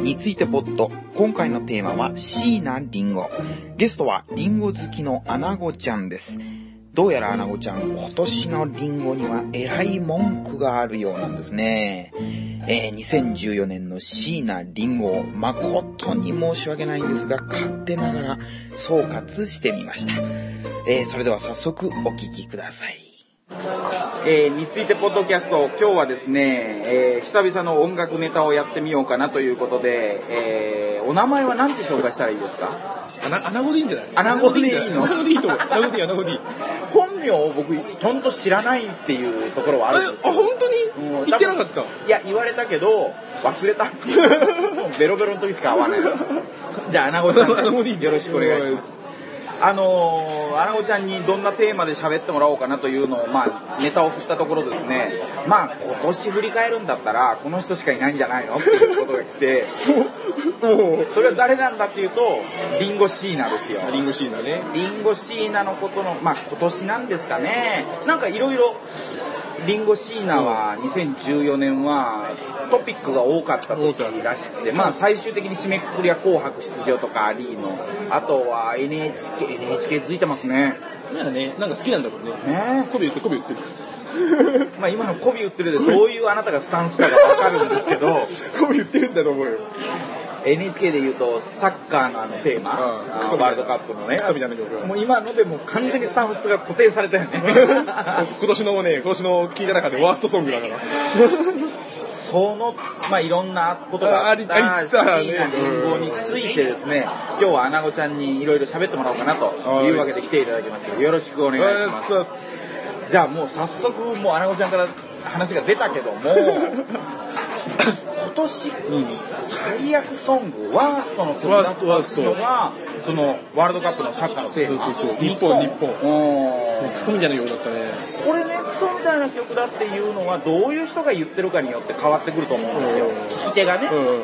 についてポッド。今回のテーマは椎名林檎。ゲストはリンゴ好きのアナゴちゃんです。どうやらアナゴちゃん、今年のリンゴにはえらい文句があるようなんですね。えー2014年の椎名林檎、誠に申し訳ないんですが、勝手ながら総括してみました。えーそれでは早速お聞きください。えーについてポッドキャスト、今日はですね、えー久々の音楽ネタをやってみようかなということで、えーお名前は何て紹介したらいいですか？アナ、アナゴでいいんじゃない？アナゴでいいの？アナゴでいいと思う。アナゴでいい、アナゴでいい。本名を僕、ほんと知らないっていうところはあるんですあ、よ。本当うんに言ってなかった？いや、言われたけど、忘れたっていう。も うベロベロの時しか会わない。じゃあ、アナゴちゃん、よろしくお願いします。あのー、アナゴちゃんにどんなテーマで喋ってもらおうかなというのを、まあ、ネタを振ったところですね、まあ、今年振り返るんだったら、この人しかいないんじゃないの？っていうことが来て、そう。もう、それは誰なんだっていうと、リンゴ椎名ですよ。リンゴシーナね。リンゴ椎名のことの、まあ今年なんですかね。なんかいろいろ、リンゴ椎名は2014年はトピックが多かった年らしくて、まあ最終的に締めくくりは紅白出場とかアリーの、あとは NHK、NHK 続いてますね。なんかね、なんか好きなんだろうね。ねコビ言って、コビ言ってる。まあ今の媚び売ってるでどういうあなたがスタンスかがわかるんですけど、コビ言ってるんだと思うよ。NHK で言うとサッカーのあのテーマ、ワールドカップのね。クソみたいな曲もう今のでもう完全にスタンスが固定されたよね。今年のね、今年の聞いた中でワーストソングだから。その、まあ、いろんなことがあったああり椎名あり林檎についてですね、今日はアナゴちゃんにいろいろ喋ってもらおうかなというわけで来ていただきましたよろしくお願いします。じゃあもう早速、もうアナゴちゃんから話が出たけども、今年、最悪ソング、ワーストの曲だったっていうのが、その、ワールドカップのサッカーのテーマ。そうそうそう日本日本おークソみたいな曲だったね。これね、クソみたいな曲だっていうのは、どういう人が言ってるかによって変わってくると思うんですよ。うん聞き手がね。うん。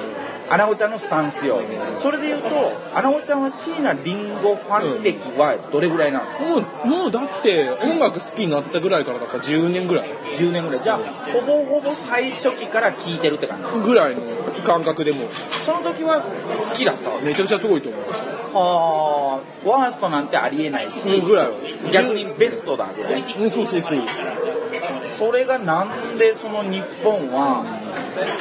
アナゴちゃんのスタンスよ。それで言うと、アナゴちゃんは椎名林檎ファン歴はどれぐらいなの、もう、もうだって音楽好きになったぐらいからだから10年ぐらい ?10 年ぐらい。じゃあ、ほぼほぼ最初期から聴いてるって感じ。ぐらいの感覚でもその時は好きだった。めちゃくちゃすごいと思いました。はーワーストなんてありえないし、うんぐらいは逆にベストだぐらい。うん、そうそうそう。それがなんでその日本は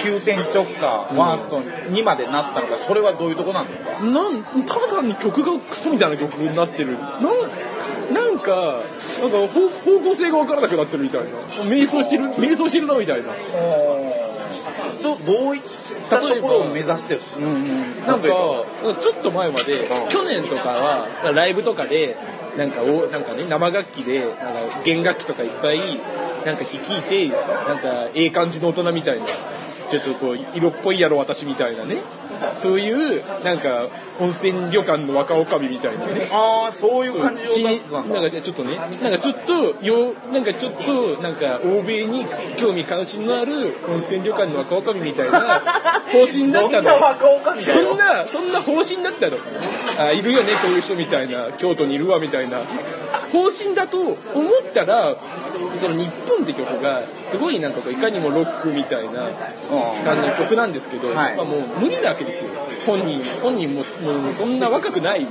急転直下、ワーストにまでなったのか、それはどういうとこなんですか？なん、ただ単に曲がクソみたいな曲になってる。なん、なんか、なんか方方向性がわからなくなってるみたいな。瞑想してる、瞑想してるなみたいな。どどういったところを目指してる？うんうん。なんか、ちょっと前まで、去年とかは、ライブとかで、なんかお、なんかね、生楽器で、なんか弦楽器とかいっぱい、なんか聞いて、なんか、ええ感じの大人みたいな、ちょっとこう、色っぽいやろ私みたいなね、そういう、なんか、温泉旅館の若女将みたいなね。ああ、そういう感じをそう出してたんだ。なんかちょっとね、なんかちょっと、よなんかちょっと、なんか欧米に興味関心のある温泉旅館の若女将みたいな 方針だったの。どんな若女将そんな、そんな方針だったの。あ、いるよね、こういう人みたいな、京都にいるわみたいな。方針だと思ったら、その日本って曲が、すごいなんかこういかにもロックみたいな感じの曲なんですけど、はい。まあもう無理なわけですよ。本人、本人も、もうそんな若くない、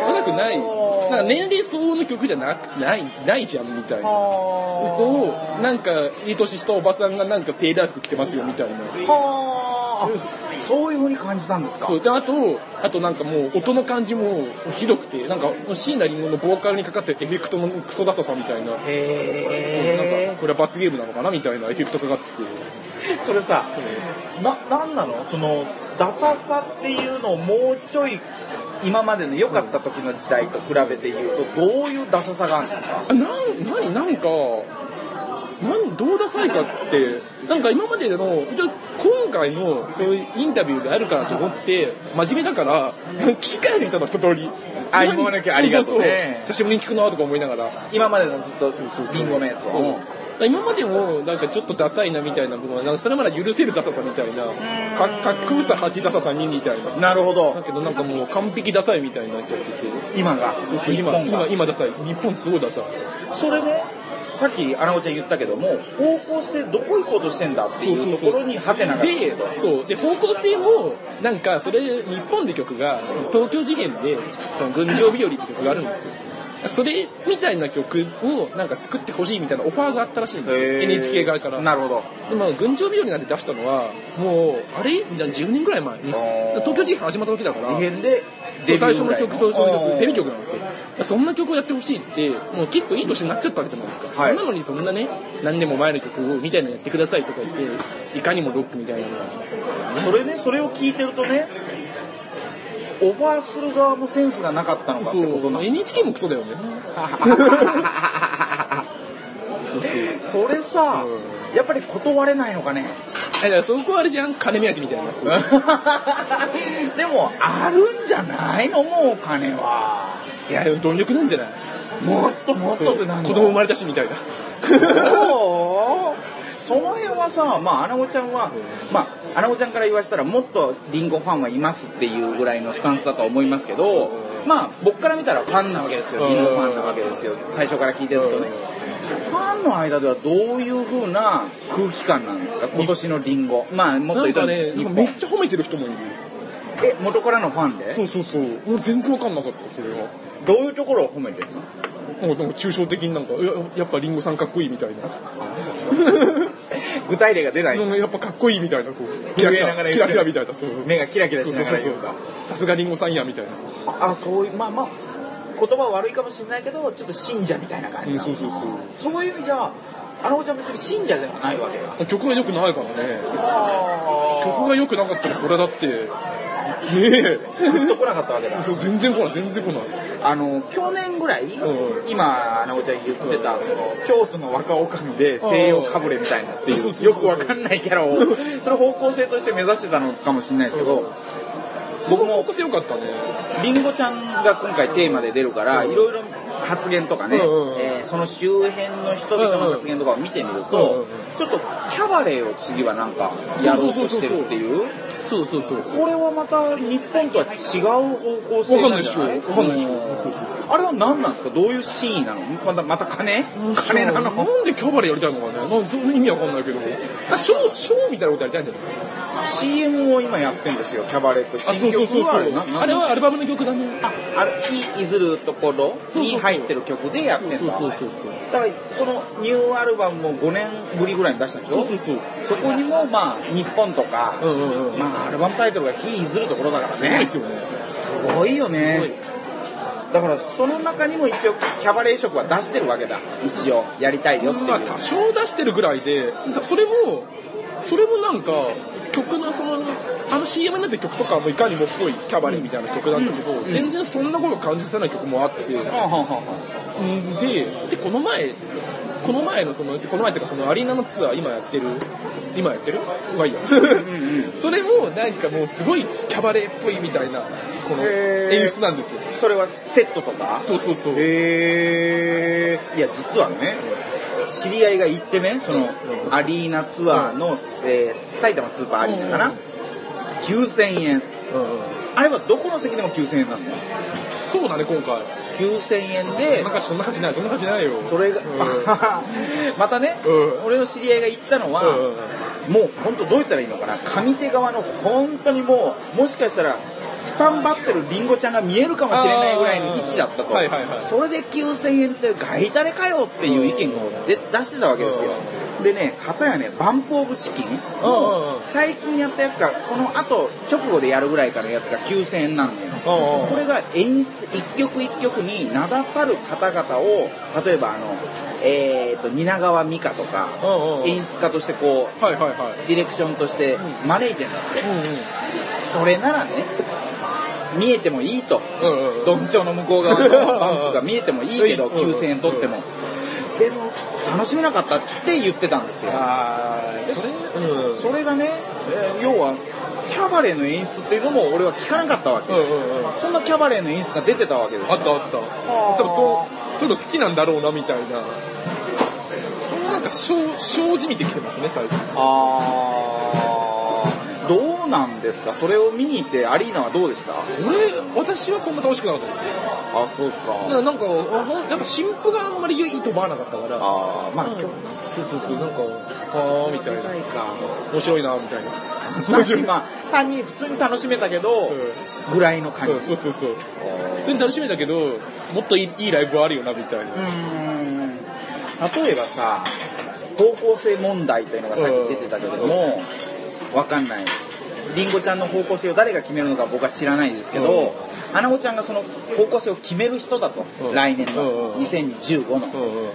若くない、なんか年齢相応の曲じゃなく、ない、ないじゃんみたいな。そう、なんか、いい年したおばさんがなんかセーラー服着てますよみたいな。はあ、そういう風に感じたんですか？そう。で、あと、あとなんかもう音の感じもひどくて、なんか、椎名林檎のボーカルにかかってるエフェクトのクソダサさみたいな。そうなんへか、これは罰ゲームなのかな？みたいなエフェクトかかってて。え。それさ、な、なんなの？その、ダサさっていうのをもうちょい、今までの良かった時の時代と比べて言うと、どういうダサさがあるんですか？あ、なん、なに、なんか、なん、どうダサいかって、なんか今までの、じゃ今回のこういうインタビューであるかなと思って、真面目だから、聞き返してきたの、一通り。あ今までのありがとうね。久しぶりに聞くなとか思いながら。今までのずっとリンゴのやつを。今までもなんかちょっとダサいなみたいな部分はなんかそれまで許せるダサさみたいな。かかっこよさ8ダサさ2みたいな。なるほど。だ。けどなんかもう完璧ダサいみたいになっちゃってて。今が。そうそう今今今ダサい。日本すごいダサい。それね、さっきアナゴちゃん言ったけども、方向性どこ行こうとしてんだっていうところにハテナがで、そう。で、方向性も、なんか、それ、日本で曲が、東京事変で、群青日和って曲があるんですよ。それみたいな曲をなんか作ってほしいみたいなオファーがあったらしいんですよ。NHK 側から。なるほど。で、まあ、群青日和なんて出したのは、もう、あれじゃあ10年ぐらい前に、東京事変始まった時だから、事変で最初の曲、そうそうおー曲、デビュー曲なんですよ。そんな曲をやってほしいって、もう結構いい年になっちゃったわけじゃないですか。はいそんなのにそんなね、何年も前の曲をみたいなのやってくださいとか言って、いかにもロックみたいな。それね、それを聞いてるとね、オファーする側もセンスがなかったのかってことなの NHK もクソだよね。それさ、うやっぱり断れないのかね。えだからそこはあれじゃん、金目当てみたいな。でも、あるんじゃないのもうお金は。いや、でも貪欲なんじゃない？もっともっとってなん子供生まれたしみたいな。そうその辺はさ、まあ、アナゴちゃんは、まあ、アナゴちゃんから言わせたら、もっとリンゴファンはいますっていうぐらいのスタンスだとは思いますけど、まあ、僕から見たらファンなわけですよ。リンゴファンなわけですよ。最初から聞いてるとね。ファンの間ではどういう風な空気感なんですか？今年のリンゴ。まあ、もっと言うと、なんかね、めっちゃ褒めてる人もいる。え、元からのファンで？そうそうそう。もう全然わかんなかった、それは。どういうところを褒めてるの？もうなんか抽象的になんか、いややっぱリンゴさんかっこいいみたいな。具体例が出ない。やっぱかっこいいみたいな、こう、キラキラ、キラキラみたいな、そう。目がキラキラしなそうそう。さすがリンゴさんや、みたいな。あ、そういう、まあまあ、言葉は悪いかもしれないけど、ちょっと信者みたいな感じうん、そうそうそう。そういう意味じゃ、あのおちゃん別に信者ではないわけよ。曲が良くないからね。曲曲が良くなかったらそれだって、ねえ。グッと来なかったわけだ。全然来ない、全然来ない。あの、去年ぐらい、うん今、あのおちゃん言ってた、その、京都の若女将で西洋かぶれみたいなってい、そううそうそうそうよくわかんないキャラを、それ方向性として目指してたのかもしれないですけど、僕も良かったね。リンゴちゃんが今回テーマで出るから、うん。いろいろ発言とかね、その周辺の人々の発言とかを見てみると、ちょっとキャバレーを次はなんかやろうとしてるっていう、そうそうそう。これはまた日本とは違う方向性なんじゃない？わかんないでしょ。わかんないでしょ。あれは何なんですか？どういうシーンなの？またまた金？金なの？なんでキャバレーやりたいのかね？なんその意味わかんないけど。あショー、ショーみたいなことやりたいんじゃない ?CM を今やってんですよ、キャバレーと。あ、そうそうそうあれはアルバムの曲だね。あ、あれ、火いずるところに入ってる曲でやってんだ。そうそうそうそう。だから、そのニューアルバムも5年ぶりぐらいに出したんでしょ？そうそうそう。そこにも、まあ、日本とか、うんうんうん。まあ、アルバムタイトルが火いずるところだからすごいね。ですよね。すごいよね。だから、その中にも一応、キャバレー色は出してるわけだ。一応、やりたいよっていう。まあ多少出してるぐらいで、だそれも、それもなんか、曲のその、あの CM になってる曲とかもいかにもっぽいキャバレーみたいな曲だったけど、うん全然そんなこと感じさせない曲もあって、で、で、この前、この前のその、この前っていうかそのアリーナのツアー今やってる、今やってる？まあいいや。ん それもなんかもうすごいキャバレーっぽいみたいな、この演出なんですよ。それはセットとか？そうそうそう。へー。いや、実はね、知り合いが行ってね、その、うん。アリーナツアーの、えー埼玉スーパーアリーナかな、うん9000円。あれはどこの席でも9000円なの？そうだね、今回。9000円でなん、かそんな感じない、そんな感じないよ。それが、うん。またね、うん。俺の知り合いが言ったのは、もう本当どう言ったらいいのかな、上手側の本当にもう、もしかしたら、スタンバってるリンゴちゃんが見えるかもしれないぐらいの位置だったと。はいはいはいそれで9000円ってガイタレかよっていう意見をで出してたわけですよ。でね、片やね、バンプオブチキンうんうんうん最近やったやつが、この後、直後でやるぐらいからのやつが9000円なんだよ。うんうんこれが演出、一曲一曲に名だたる方々を、例えばあの、えーと、蜷川美香とか、うんうん演出家としてこう、はいはいはい。ディレクションとして招いてるんだって。それならね、見えてもいいと。うんうん。うんうん。どんちょうの向こう側のバンクが見えてもいいけど、うんうん9000円取っても。でも、楽しめなかったって言ってたんですよ。それ、うん。それがね、えー要は、キャバレーの演出っていうのも俺は聞かなかったわけ。うんうんうん。そんなキャバレーの演出が出てたわけですよあったあった。ー多分そう、そういうの好きなんだろうなみたいな。そうなんか、生生じみてきてますね、最近。あーどうなんですか？それを見に行ってアリーナはどうでした？俺、私はそんな楽しくなかったですね。あ、そうですか。だからなんか、やっぱ新婦があんまりいいと思わなかったから。あーまあうんそうそうそう、なんか、はぁ、みたいな。か。面白いな、みたいな。面白い。まあ、単に普通に楽しめたけど、ぐらいの感うんじ。そうそうそう。普普通に楽しめたけど、もっといいライブはあるよな、みたいな。うーん例えばさ、方向性問題というのがさっき出てたけれども、わかんない。りんごちゃんの方向性を誰が決めるのか僕は知らないですけど、アナゴちゃんがその方向性を決める人だと、うん。来年のうんうん。うん2015のうんうん。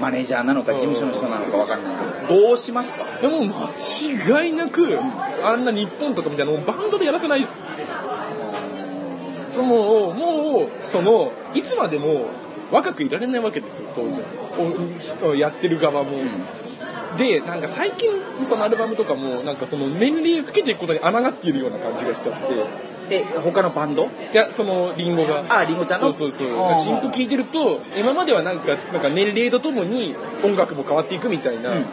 マネージャーなのか事務所の人なのかわかんない。けど、どうしますか？でも間違いなく、あん。な日本とかみたいなのをバンドでやらせないです。もう、もう、その、いつまでも若くいられないわけですよ、当然。おやってる側も。で、なんか最近、そのアルバムとかも、なんかその年齢を老けていくことに穴がっているような感じがしちゃって、え、他のバンド？いや、その、リンゴが。あリンゴちゃんの？そうそうそう。新譜聴いてると、今まではなんか、なんか年齢とともに音楽も変わっていくみたいな、うん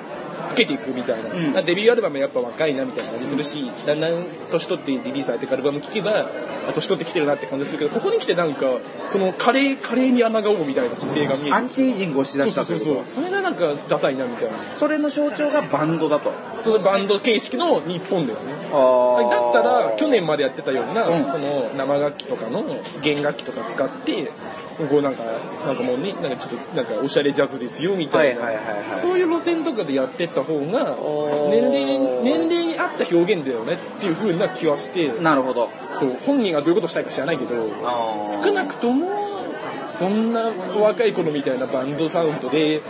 老けていくみたいな。うんデビューアルバムやっぱ若いなみたいな感じするし、だんだん年取ってリリースされてるアルバム聴けば、あ年取ってきてるなって感じするけど、ここに来てなんか、そのカレー、カレーに穴がおうみたいな姿勢が見える。アンチエイジングをしだしたそうそうそう。それがなんかダサいなみたいな。それの象徴がバンドだと。そのバンド形式の日本だよね。あだったら、去年までやってたような、うんその生楽器とかの弦楽器とか使って、こうなんか、なんかもうね、なんかちょっと、なんかおしゃれジャズですよみたいな。はいはいはいはいそういう路線とかでやってった方が、年齢、年齢に合った表現だよねっていう風な気はして、なるほど。そう、本人がどういうことしたいか知らないけど、少なくとも、そんな若い頃みたいなバンドサウンドで、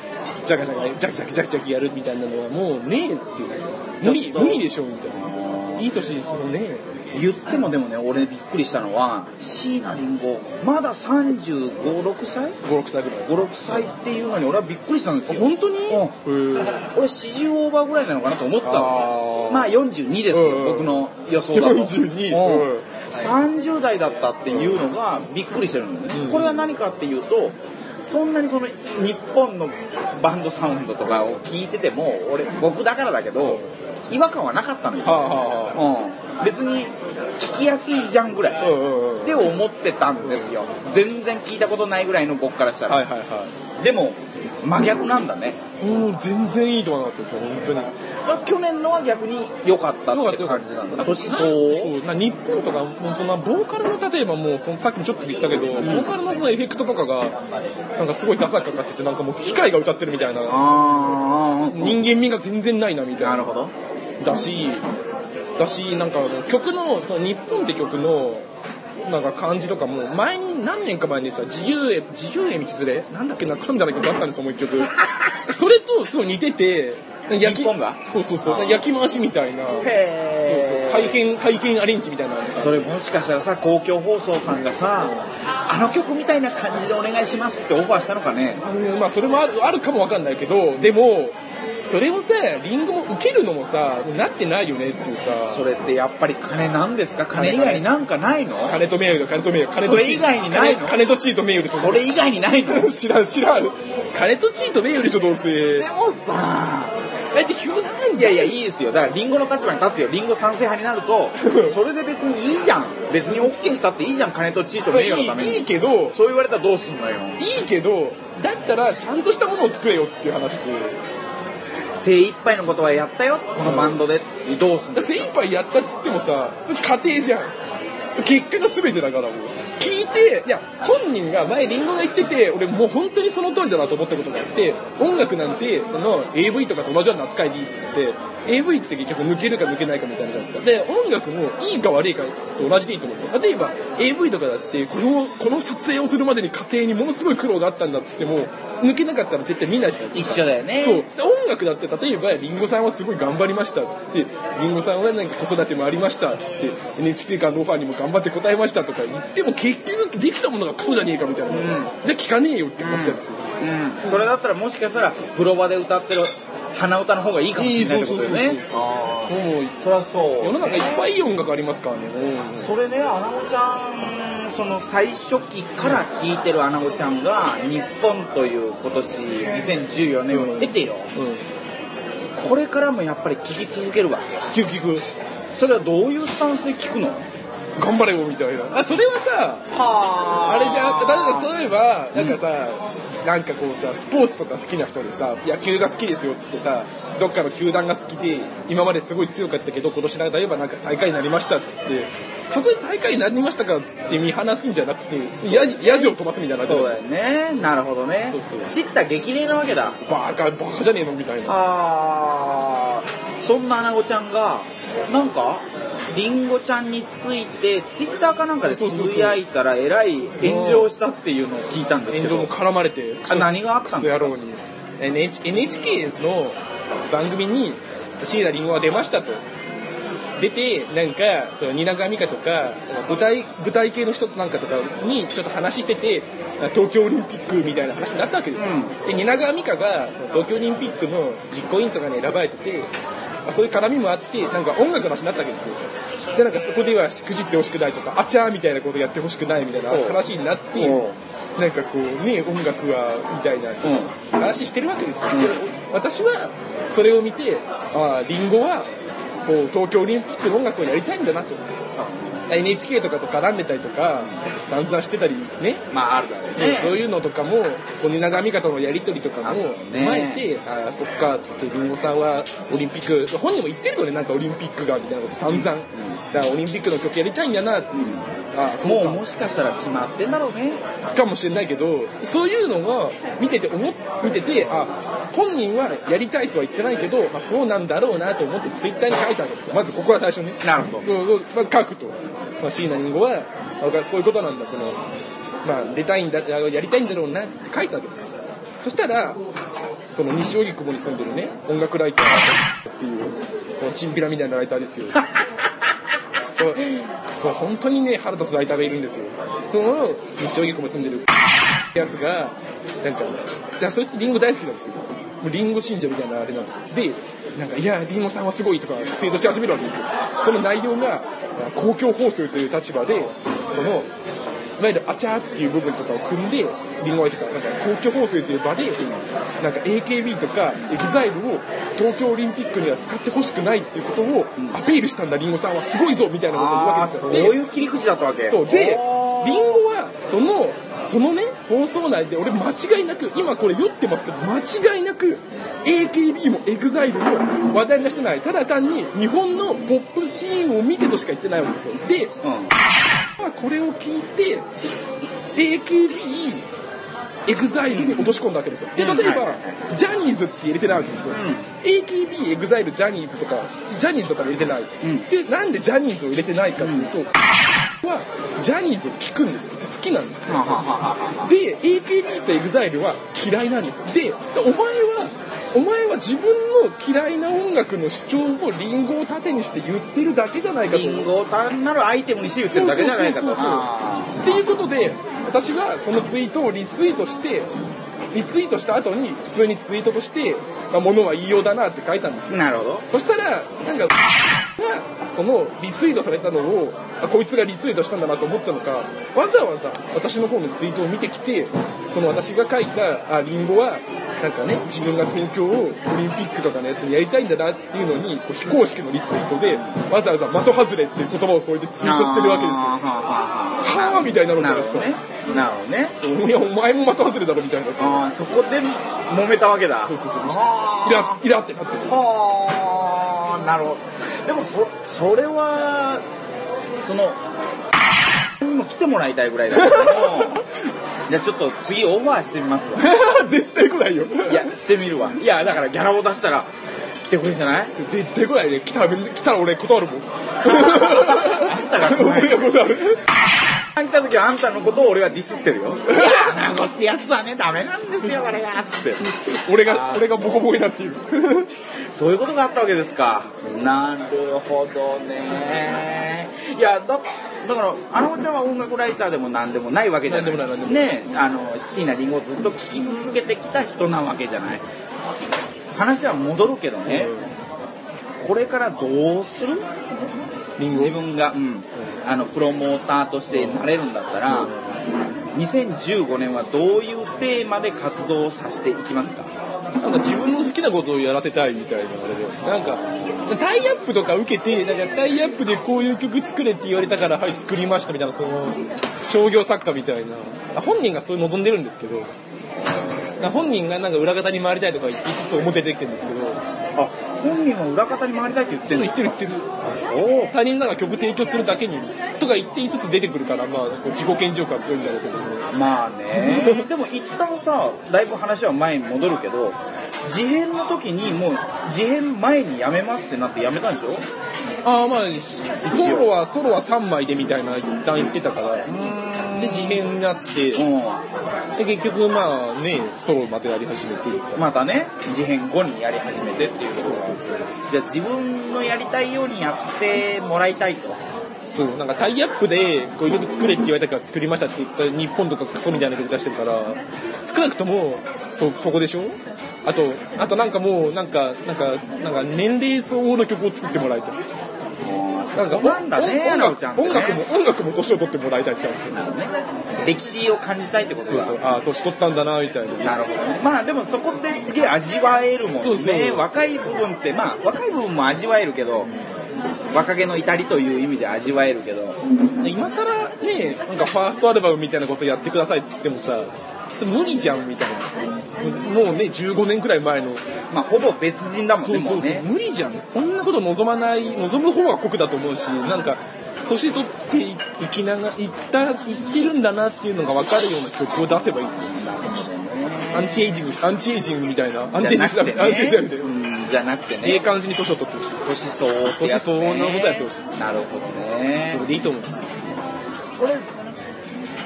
ジャカジャカ、ジャキジャキジャキジャキやるみたいなのはもうねえっていう。無理、無理でしょみたいな。いい年そのね。言ってもでもね、俺びっくりしたのは、椎名林檎、まだ35、6歳？5、6歳ぐらい。5、6歳っていうのに俺はびっくりしたんですよ。本当に？うん。俺40オーバーぐらいなのかなと思ってたの。まあ42ですよ、うん。僕の予想だと。42うん。うん。30代だったっていうのがびっくりしてるんだよね。うん。これは何かっていうと、そんなにその日本のバンドサウンドとかを聞いてても、俺、僕だからだけど、違和感はなかったのよ。はあはあはうん、別に聞きやすいじゃんぐらあ。い。で思ってたんですよ。全然聞いたことないぐらいの僕からしたら。はいはいはでも、真逆なんだね。う全然いいと思わなかったですよ、本当に。去年のは逆に良かったって感じなんだ。年相応そうな日本とか、もうそんなボーカルの例えばもうそのさっきもちょっと言ったけど、ボーカルのそのエフェクトとかが、なんかすごいダサくかかってて、なんかもう機械が歌ってるみたいな、人間味が全然ないなみたいな。なるほど。だし、だし、なんか曲の、その日本って曲の、なんか感じとかも、前に何年か前にさ、自由へ、自由へ道連れなんだっけな、クソみたいな曲あったんですよ、もう一曲。それとそう似てて、焼きそうそうそう焼き回しみたいな。そうそう。改変、改変アレンジみたいな。それもしかしたらさ、公共放送さんがさ、あの曲みたいな感じでお願いしますってオファーしたのかね？うんまあそれもあるあるかもわかんないけど、でも、それをさ、リンゴも受けるのもさ、なってないよねっていうさ、それってやっぱり金なんですか？金以外になんかないの？金と名誉だ、金と名誉、金とチーそれ以外にないの？金金と地位と名誉でしょ。それ以外にないの？知らん、知らん。金と地位と名誉でしょ、どうせ。でもさ、だって、ひゅなんいやいや、いいですよ。だから、リンゴの立場に立つよ。リンゴ賛成派になると、それで別にいいじゃん。別に OK したっていいじゃん。金と地位と名誉のために。いいいいけど、そう言われたらどうすんのよ。いいけど、だったら、ちゃんとしたものを作れよっていう話で。精一杯のことはやったよ。このバンドで。どうすんの精一杯やったっつってもさ、家庭じゃん。結果が全てだからもう。聞いて、いや、本人が前リンゴが言ってて、俺もう本当にその通りだなと思ったことがあって、音楽なんて、その AV とかと同じような扱いでいいっつって、AV って結局抜けるか抜けないかみたいなじゃないですか。で、音楽もいいか悪いかと同じでいいと思うんですよ。例えば AV とかだって、この、この撮影をするまでに家庭にものすごい苦労があったんだっつっても、抜けなかったら絶対見ないじゃないですか。一緒だよね。そう。で音楽だって、例えば、リンゴさんはすごい頑張りましたっつって、リンゴさんはなんか子育てもありましたっつって、NHK からのオファーにも頑張って答えましたとか言っても、結局できたものがクソじゃねえかみたいな。うんじゃあ聞かねえよって話なんですよ。うん。それだったらもしかしたら、風呂場で歌ってる鼻歌の方がいいかもしれないってことだよねいいそうそりゃそう。世の中いっぱいいい音楽ありますからね。それね、アナゴちゃん、その最初期から聴いてるアナゴちゃんが、日本という今年、2014年を経てよ、うん。うん。これからもやっぱり聴き続けるわけく聞く。それはどういうスタンスで聞くの？頑張れよみたいな。あ、それはさ、はあれじゃん、例えば、なんかさ、なんかこうさ、スポーツとか好きな人でさ、野球が好きですよっつってさ、どっかの球団が好きで、今まですごい強かったけど、今年例えばなんか最下位になりましたっつって、そこで最下位になりましたからっつって見放すんじゃなくて、ややじを飛ばすみたいな。そうだよね。なるほどね。そうそう知った激励なわけだ。バカ、バカじゃねえのみたいな。あーそんなアナゴちゃんが、なんか、リンゴちゃんについて、ツイッターかなんかでつぶやいたら、えらい炎上したっていうのを聞いたんですけど炎上も。絡まれて、あ何があったんクソ野郎に。NH NHK の番組に椎名林檎が出ましたと。出て、なんか、その、蜷川美香とか、舞台、舞台系の人なんかとかにちょっと話してて、東京オリンピックみたいな話になったわけですよ。うで、蜷川美香が、その東京オリンピックの実行委員とかに選ばれてて、あそういう絡みもあって、なんか音楽の話になったわけですよ。で、なんかそこではしくじってほしくないとか、あちゃーみたいなことやってほしくないみたいな話になって、なんかこうね、音楽は、みたいな話してるわけですよ。うんで私は、それを見て、ああ、リンゴは、東京オリンピックの音楽をやりたいんだなと。NHK とかと絡んでたりとか、散々してたりね、まあ、あるだろうそうね。そういうのとかも、こう、蜷川美香とのやりとりとかも踏まえて、ああ、そっか、つって、リンゴさんはオリンピック、本人も言ってるのね、なんかオリンピックが、みたいなこと散々。だからオリンピックの曲やりたいんだな、ってああ、そうか。もうもしかしたら決まってんだろうね。かもしれないけど、そういうのが見てて思っ、見てて、あ、本人はやりたいとは言ってないけど、まあそうなんだろうなと思ってツイッターに書いたわけですよ。まずここは最初に。なるほど。うんまず書くと。まあ椎名林檎は、あそういうことなんだ、その、まあ出たいんだ、ややりたいんだろうなって書いたわけですよ。そしたら、その西荻窪に住んでるね、音楽ライターっていう、このチンピラみたいなライターですよ。クソ、クソ、本当にね、腹立つライターがいるんですよ。その、西荻窪に住んでるやつが、なんか、いやそいつリンゴ大好きなんですよ。リンゴ信者みたいなあれなんですよ。で、なんか、いや、リンゴさんはすごいとかツイートし始めるわけですよ。その内容が、公共放送という立場で、その、いわゆるアチャーっていう部分とかを組んで、リンゴが言ってた、なんか公共放送という場で、なんか AKB とか EXILE を東京オリンピックには使ってほしくないっていうことをアピールしたんだ、リンゴさんはすごいぞみたいなことを言うわああ、そうけですよ。でいう切り口だったわけ。そう。で、リンゴは、その、そのね、放送内で、俺間違いなく、今これ酔ってますけど、間違いなく、AKB も EXILE も話題に出してない。ただ単に、日本のポップシーンを見てとしか言ってないわけですよ。で、うん。まあこれを聞いて、AKB、EXILE に落とし込んだわけですよ。で、例えばジャニーズって入れてないわけですよ。うん AKB、EXILE、ジャニーズとか、ジャニーズとか入れてない。うんで、なんでジャニーズを入れてないかっていうと、は、ジャニーズを聞くんです。好きなんです。で、AKB と EXILE は嫌いなんです。で、お前は、お前は自分の嫌いな音楽の主張をリンゴを盾にして言ってるだけじゃないかと。リンゴを単なるアイテムにして言ってるだけじゃないかと。そうそうそうそうあっていうことで、私はそのツイートをリツイートして、リツイートした後に普通にツイートとして、まあ、物は言いようだなって書いたんですよ。ーなるほど。そしたら、なんか、が、そのリツイートされたのを、あ、こいつがリツイートしたんだなと思ったのか、わざわざ私の方のツイートを見てきて、その私が書いた、あ、リンゴは、なんかね、自分が東京をオリンピックとかのやつにやりたいんだなっていうのに、こう非公式のリツイートで、わざわざ的外れっていう言葉を添えてツイートしてるわけですよ。はぁみたいになるんじゃなるないですか。ほどね。なるほどね。いや、お前も的外れだろみたいな。ああ、そこで揉めたわけだ。そうそうそう。イラ、イラってなってる。はあ、なるほど。でもそ、それは、その、にも来てもらいたいぐらいだけども、じゃあちょっと次オファーしてみますわ。絶対来ないよ。いや、してみるわ。いや、だからギャラを出したら、来てくれるんじゃない？絶対来ないで、来たら、来たら俺断るもん。あんたが来ない俺が断る。来た時はあんたのことを俺はディスってるよ。いや、なんかってやつはね、ダメなんですよ、これが。つって。俺が、俺がボコボコになっている。そういうことがあったわけですか。なるほどね。いや、だ、だから、あの子ちゃんは音楽ライターでも何でもないわけじゃない。何でもないねあの、椎名林檎をずっと聴き続けてきた人なわけじゃない。話は戻るけどね、これからどうする？自分が、うん、あの、プロモーターとしてなれるんだったら、2015年はどういうテーマで活動をさせていきますか？なんか自分の好きなことをやらせたいみたいなあれで、なんか、タイアップとか受けて、なんかタイアップでこういう曲作れって言われたから、はい、作りましたみたいな、その、商業作家みたいな。本人がそう望んでるんですけど、本人がなんか裏方に回りたいとか言いつつ表出てきてるんですけど、あ、本人は裏方に回りたいって言ってそうる言ってる言ってる。あ、そう。他人なんか曲提供するだけに、とか言って言いつつ出てくるから、まあ、自己顕示欲は強いんだろうけどね。まあね。でも一旦さ、だいぶ話は前に戻るけど、事変の時にもう、事変前に辞めますってなって辞めたんでしょ？ああ、まあ、ソロは、ソロは3枚でみたいな一旦言ってたから、で、事変になって、うで、結局まあね、ソロまでやり始めて、ん。またね、事変後にやり始めてっていうそうそうそうじゃあ自分のやりたいようにやってもらいたいと。そう、なんかタイアップで、こういう曲作れって言われたから作りましたって言った日本とかクソみたいな曲出してるから、少なくとも、そ、そこでしょ？あと、あとなんかもう、なんか、なんか、なんか年齢相応の曲を作ってもらいたい。なんか、なんだね音楽ちゃんね音楽も、音楽も年を取ってもらいたいちゃう。ね歴史を感じたいってことだ。そうそう、ああ、年取ったんだな、みたいな。なるほどね。まあでもそこってすげえ味わえるもんね。そうそう若い部分って、まあ若い部分も味わえるけど、若気の至りという意味で味わえるけど、今更ね、なんかファーストアルバムみたいなことやってくださいって言ってもさ、無理じゃんみたいな。もうね、15年くらい前の。まあほぼ別人だもんね、そうそうそうね。無理じゃん。そんなこと望まない、望む方が酷だと思うし、なんか、年取っていきながら、いった、いってるんだなっていうのが分かるような曲を出せばいい。アンチエイジング、アンチエイジングみたいな。アンチエイジングしなくて、アンチエイジングじゃなくてね。ええ感じに年を取ってほしい。年相応ね年相応のことやってほしいなるほどねそれ。でいいと思う。これ、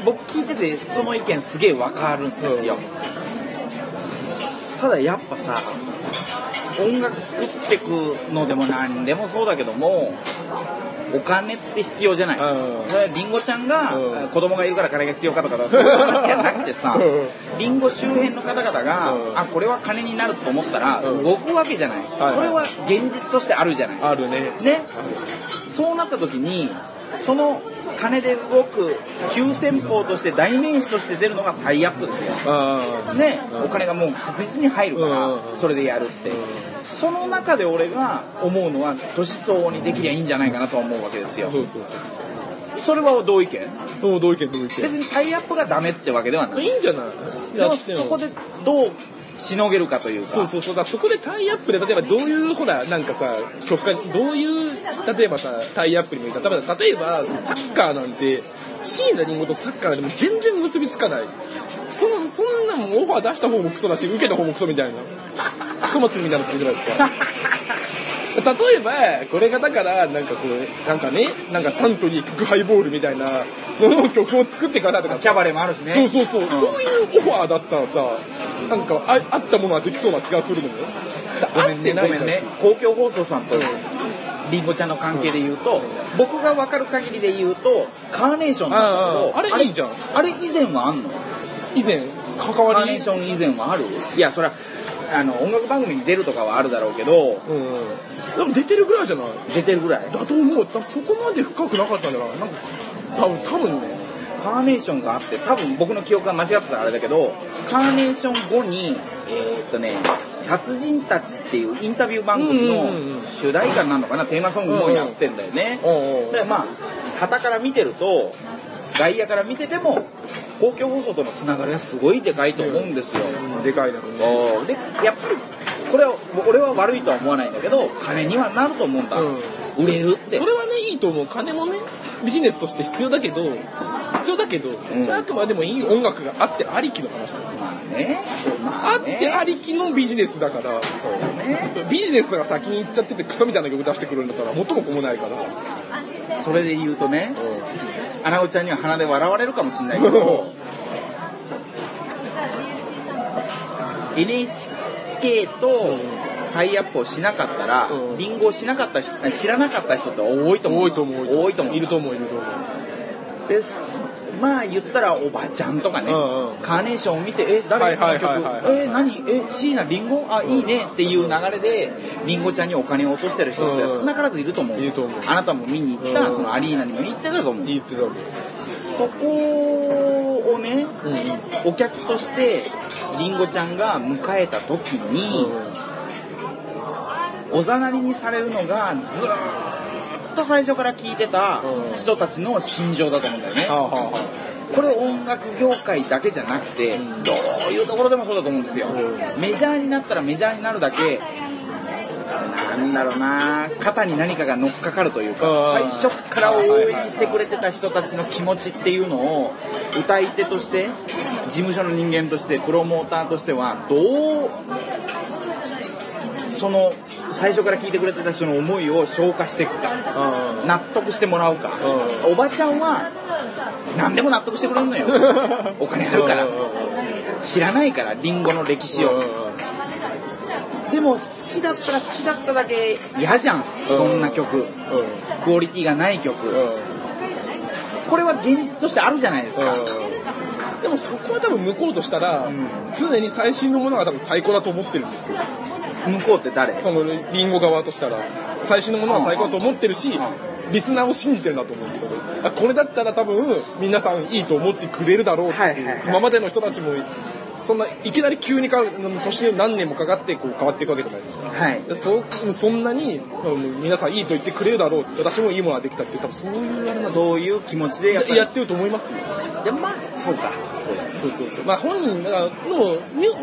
僕聞いててその意見すげえわかるんですよ。ただやっぱさ、音楽作ってくのでも何でもそうだけども、お金って必要じゃない。うんそれリンゴちゃんがうん子供がいるから金が必要かとかそういう話じゃなくてさう、リンゴ周辺の方々が、うんあ、これは金になると思ったらうん動くわけじゃない。はいそれは現実としてあるじゃない。あるね。ね。そうなった時に、その金で動く急先鋒として代名詞として出るのがタイアップですよ。あね、うんお金がもう確実に入るから、うんそれでやるって。その中で俺が思うのは、年相応にできりゃいいんじゃないかなと思うわけですよ。そうそうそう。それはどう意見同意見同意別見。にタイアップがダメってわけではない。いいんじゃない？でもそこでどうしのげるかというか。そうそうそう。だからそこでタイアップで、例えばどういう、ほら、なんかさ、曲か、どういう、例えばさ、タイアップにもいた。例えば、例えばサッカーなんて、椎名林檎とサッカーでも全然結びつかない。そんそんなもんオファー出した方もクソだし、受けた方もクソみたいな。クソ祭りみたいなことじゃないですか。例えば、これがだから、なんかこう、なんかね、なんかサントリー曲ハイボールみたいなのの曲を作ってくださいとかキャバレーもあるしね。そうそうそう、んそういうオファーだったらさ、なんかああったものはできそうな気がするのよ。だごめんね、ごめんね。公共放送さんとうんリンゴちゃんの関係で言うと、僕が分かる限りで言うと、カーネーションなんだけど、あああれいいじゃんあれ以前はあんの？以前、関カわり？ーネーション以前はある？いや、それは、あの、音楽番組に出るとかはあるだろうけど、うん。でも出てるぐらいじゃない？出てるぐらい？だと思う。だそこまで深くなかったんじゃないなんか、多分、多分ね。カーネーションがあって、多分僕の記憶が間違ってたらあれだけど、カーネーション後に、えーっとね、達人たちっていうインタビュー番組の主題歌なのかな、テーマソングもやってんだよね。で、まあ、旗から見てると、外野から見てても、公共放送とのつながりはすごいでかいと思うんですよ。でかいだろうね。で、やっぱり、これは、俺は悪いとは思わないんだけど、金にはなると思うんだ。うん売れるって。それはね、いいと思う。金もね、ビジネスとして必要だけど、だけど、んそれはあくまでもいい音楽があってありきの話なんですよ。まあね。まあっねてありきのビジネスだから、そうだね。そうビジネスが先に行っちゃっててクソみたいな曲出してくるんだったら元も子もないから。それで言うとね、アナゴちゃんには鼻で笑われるかもしれないけど、NHK とタイアップをしなかったら、うんリンゴをしなかった人、知らなかった人って多いと思う。多いと思う。多いと思う。いると思う、いると思う。です。まあ言ったらおばちゃんとかね、うんうん。カーネーションを見て、え、誰この曲？え、何？え、椎名林檎？あ、いいね。っていう流れで、林檎ちゃんにお金を落としてる人って少なからずいると思う。いると思う。あなたも見に行った、うんそのアリーナにも行ってたと思う。言ってた。そこをね。お客として、りんごちゃんが迎えた時に、おざなりにされるのが、ずーっと最初から聞いてたうん。人たちの心情だと思うんだよね。これ音楽業界だけじゃなくて、うん。どういうところでもそうだと思うんですよ。うん。メジャーになったらメジャーになるだけ、なんだろうな肩に何かが乗っかかるというか、最初から応援してくれてた人たちの気持ちっていうのを、歌い手として、事務所の人間として、プロモーターとしては、どう、その、最初から聞いてくれてた人の思いを消化していくか。あ納得してもらうか、うおばちゃんは何でも納得してくれるのよ。お金あるから。知らないからリンゴの歴史を。でも好きだったら好きだっただけ嫌じゃん。そんな曲。クオリティがない曲。これは現実としてあるじゃないですか。でもそこは多分向こうとしたら、うん。常に最新のものが多分最高だと思ってるんですよ。向こうって誰？そのリンゴ側としたら、最新のものが最高だと思ってるし、リスナーを信じてるんだと思うんですよ。あこれだったら多分皆さんいいと思ってくれるだろうっていう、はいはいはい。今までの人たちも、そんないきなり急に変わる、年何年もかかってこう変わっていくわけじゃないですか。はい。でそそんなにうん皆さんいいと言ってくれるだろう私もいいものができたって多分そういうあれなそういう気持ちでやっやってると思いますよでもまあそうかそうそうそう。まあ本人、だからも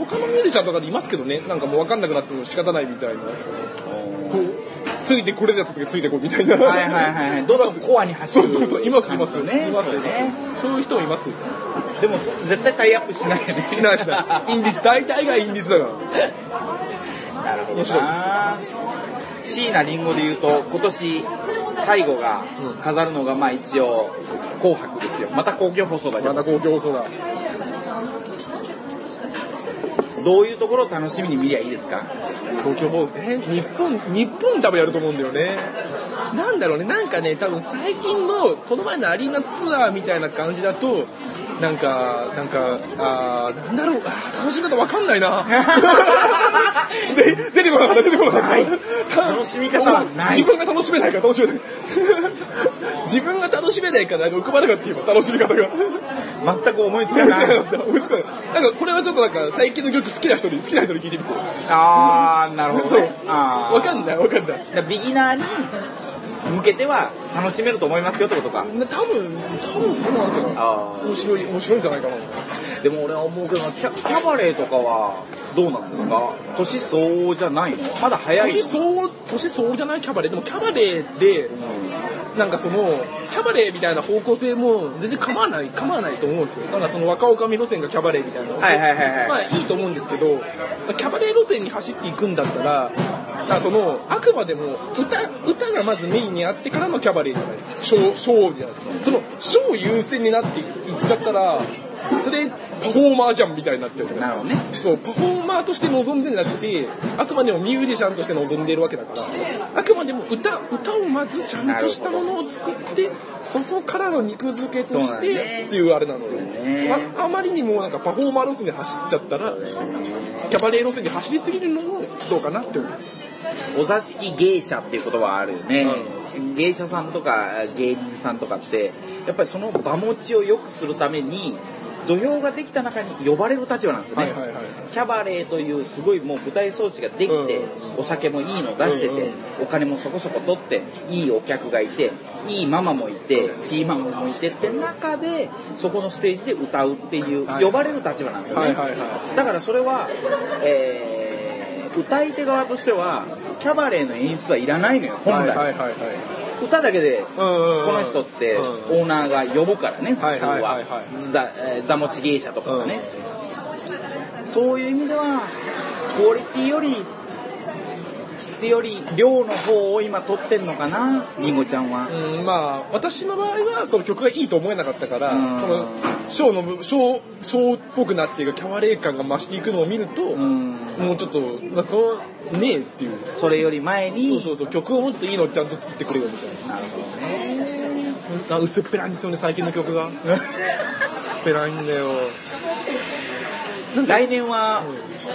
他のミュージシャンとかでいますけどね、なんかもう分かんなくなっても仕方ないみたいな。ついてこれるやつだけついてこうみたいな。はいはいはいはいどんどんコアに走るそうそうそう、いますいます。ねいますよねね。そういう人もいます。でも絶対タイアップしないよねしないしない。インディス、大体がインディスだから。なるほど面白いな椎名林檎で言うと今年最後がうん飾るのがまあ一応紅白ですよまた公共放送だけどまだ公共放送だ。どういうところを楽しみに見りゃいいですか？公共放送。え日本、日本多分やると思うんだよね。なんだろうね、なんかね、多分最近の、この前のアリーナツアーみたいな感じだと、なんか、なんか、あーなんだろう、あー楽しみ方わかんないな。で出てこなかった、出てこなかった。ないた楽しみ方はない自分が楽しめないから楽しめない。自分が楽しめないから浮かばなかった今、楽しみ方が。全く思いつかない。思いつかない。なんかこれはちょっとなんか最近の曲好きな人に好きな人に聞いてみて。あーなるほどそう。ね。あー。わかんないわかんない。だビギナーに向けては楽しめると思いますよってことか。多分、多分そうなんじゃない？あ面白い、面白いんじゃないかな。でも俺は思うけどなキャキャバレーとかはどうなんですか？年相応じゃないの？まだ早い年相応、年相応じゃないキャバレー？でもキャバレーで、なんかその、キャバレーみたいな方向性も全然構わない、構わないと思うんですよ。なんかその若女将路線がキャバレーみたいな。はいはいはいはいまあいいと思うんですけど、キャバレー路線に走っていくんだったら、なんかその、あくまでも歌、歌がまずメインにあってからのキャバレーじゃないですか。ショー、ショーじゃないですか。その、ショー優先になっていっちゃったら、それ、パフォーマーじゃんみたいになっちゃうじゃないですか。なるほどね。そう、パフォーマーとして望んでなくて、あくまでもミュージシャンとして望んでいるわけだから、あくまでも歌、歌をまずちゃんとしたものを作って、そこからの肉付けとしてね。っていうあれなので、ねああまりにもなんかパフォーマー路線で走っちゃったら、キャバレー路線で走りすぎるのもどうかなって思う。お座敷芸者っていう言葉はあるよね、芸者さんとか芸人さんとかってやっぱりその場持ちを良くするために土俵ができた中に呼ばれる立場なんですよね、はいはいはい。キャバレーというすごいもう舞台装置ができて、うん。お酒もいいの出してて、うんうん。お金もそこそこ取っていいお客がいていいママもいてチーママもいてって中でそこのステージで歌うっていう、はい。呼ばれる立場なんですよね、はいはいはだからそれは、えー歌い手側としてはキャバレーの演出はいらないのよい。本来、はいはいはいはい。歌だけでこの人ってうんオーナーが呼ぶからね、普通は座持ち芸者とかがね。そういう意味では、クオリティより、質より量の方を今取ってんのかな、りんごちゃんは。うん、まあ、私の場合は、その曲がいいと思えなかったから、うんその、ショーの部、ショー、ショーっぽくなっていくキャバレー感が増していくのを見ると、うん。もうちょっと、まあ、その、ねえっていう。それより前に、そうそうそう、曲をもっといいのちゃんと作ってくれよみたいな。なるほどね。あ薄っぺらいんですよね、最近の曲が。薄っぺらいんだよ。来年は、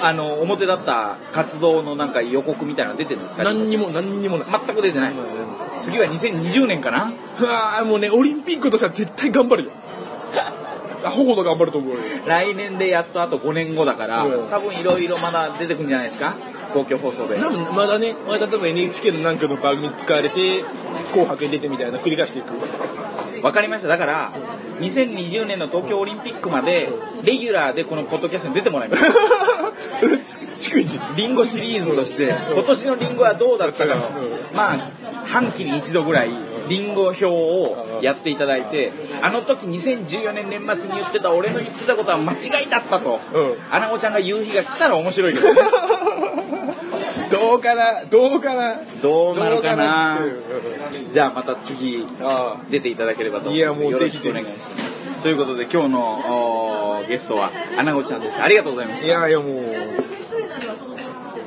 あの、表だった活動のなんか予告みたいなの出てるんですか？何にも、何にもない。全く出てない。次は2020年かな？うわーもうね、オリンピックとしては絶対頑張るよ。アホほど頑張ると思うよ。来年でやっとあと5年後だから、うん多分いろいろまだ出てくるんじゃないですか？公共放送で。多分まだね、まだ例えば NHK のなんかの番組使われて、紅白に出てみたいな繰り返していく。わかりました。だから、2020年の東京オリンピックまで、レギュラーでこのポッドキャストに出てもらいます。逐一。リンゴシリーズとして、今年のリンゴはどうだったかの、まあ、半期に一度ぐらい、リンゴ表をやっていただいて、あの時2014年年末に言ってた俺の言ってたことは間違いだったと、うんアナゴちゃんが言う日が来たら面白いけどね。どうかな？どうかな？どうなるかな？じゃあまた次、あ出ていただければと。いやもうよろしくお願いします。ということで今日のゲストはアナゴちゃんでした。ありがとうございました。いやいやもう、